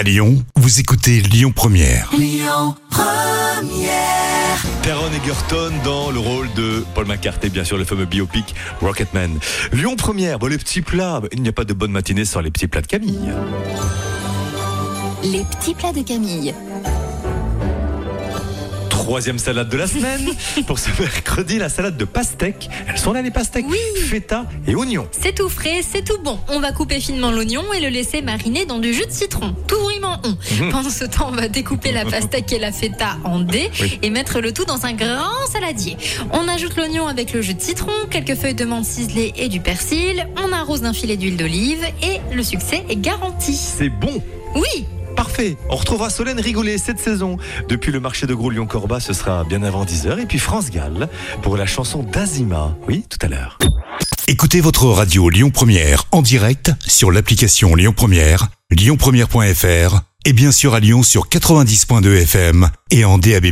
À Lyon, vous écoutez Lyon Première. Taron Egerton dans le rôle de Paul McCartney, bien sûr, le fameux biopic Rocketman. Lyon Première, bon, les petits plats. Il n'y a pas de bonne matinée sans les petits plats de Camille. Les petits plats de Camille. Troisième salade de la semaine. Pour ce mercredi, la salade de pastèques. Elles sont là, les pastèques Oui. Feta et oignons. C'est tout frais, c'est tout bon. On va couper finement l'oignon et le laisser mariner dans du jus de citron. Tout vraiment on. Mhm. Pendant ce temps, on va découper la pastèque et la feta en dés Oui. et mettre le tout dans un grand saladier. On ajoute l'oignon avec le jus de citron, quelques feuilles de menthe ciselées et du persil. On arrose d'un filet d'huile d'olive et le succès est garanti. C'est bon. Oui, On retrouvera Solène Rigolet cette saison. Depuis le marché de gros Lyon-Corba, ce sera bien avant 10h. Et puis France Gall pour la chanson d'Azima. Oui, tout à l'heure. Écoutez votre radio Lyon Première en direct sur l'application Lyon Première, lyonpremière.fr et bien sûr à Lyon sur 90.2 FM et en DAB+.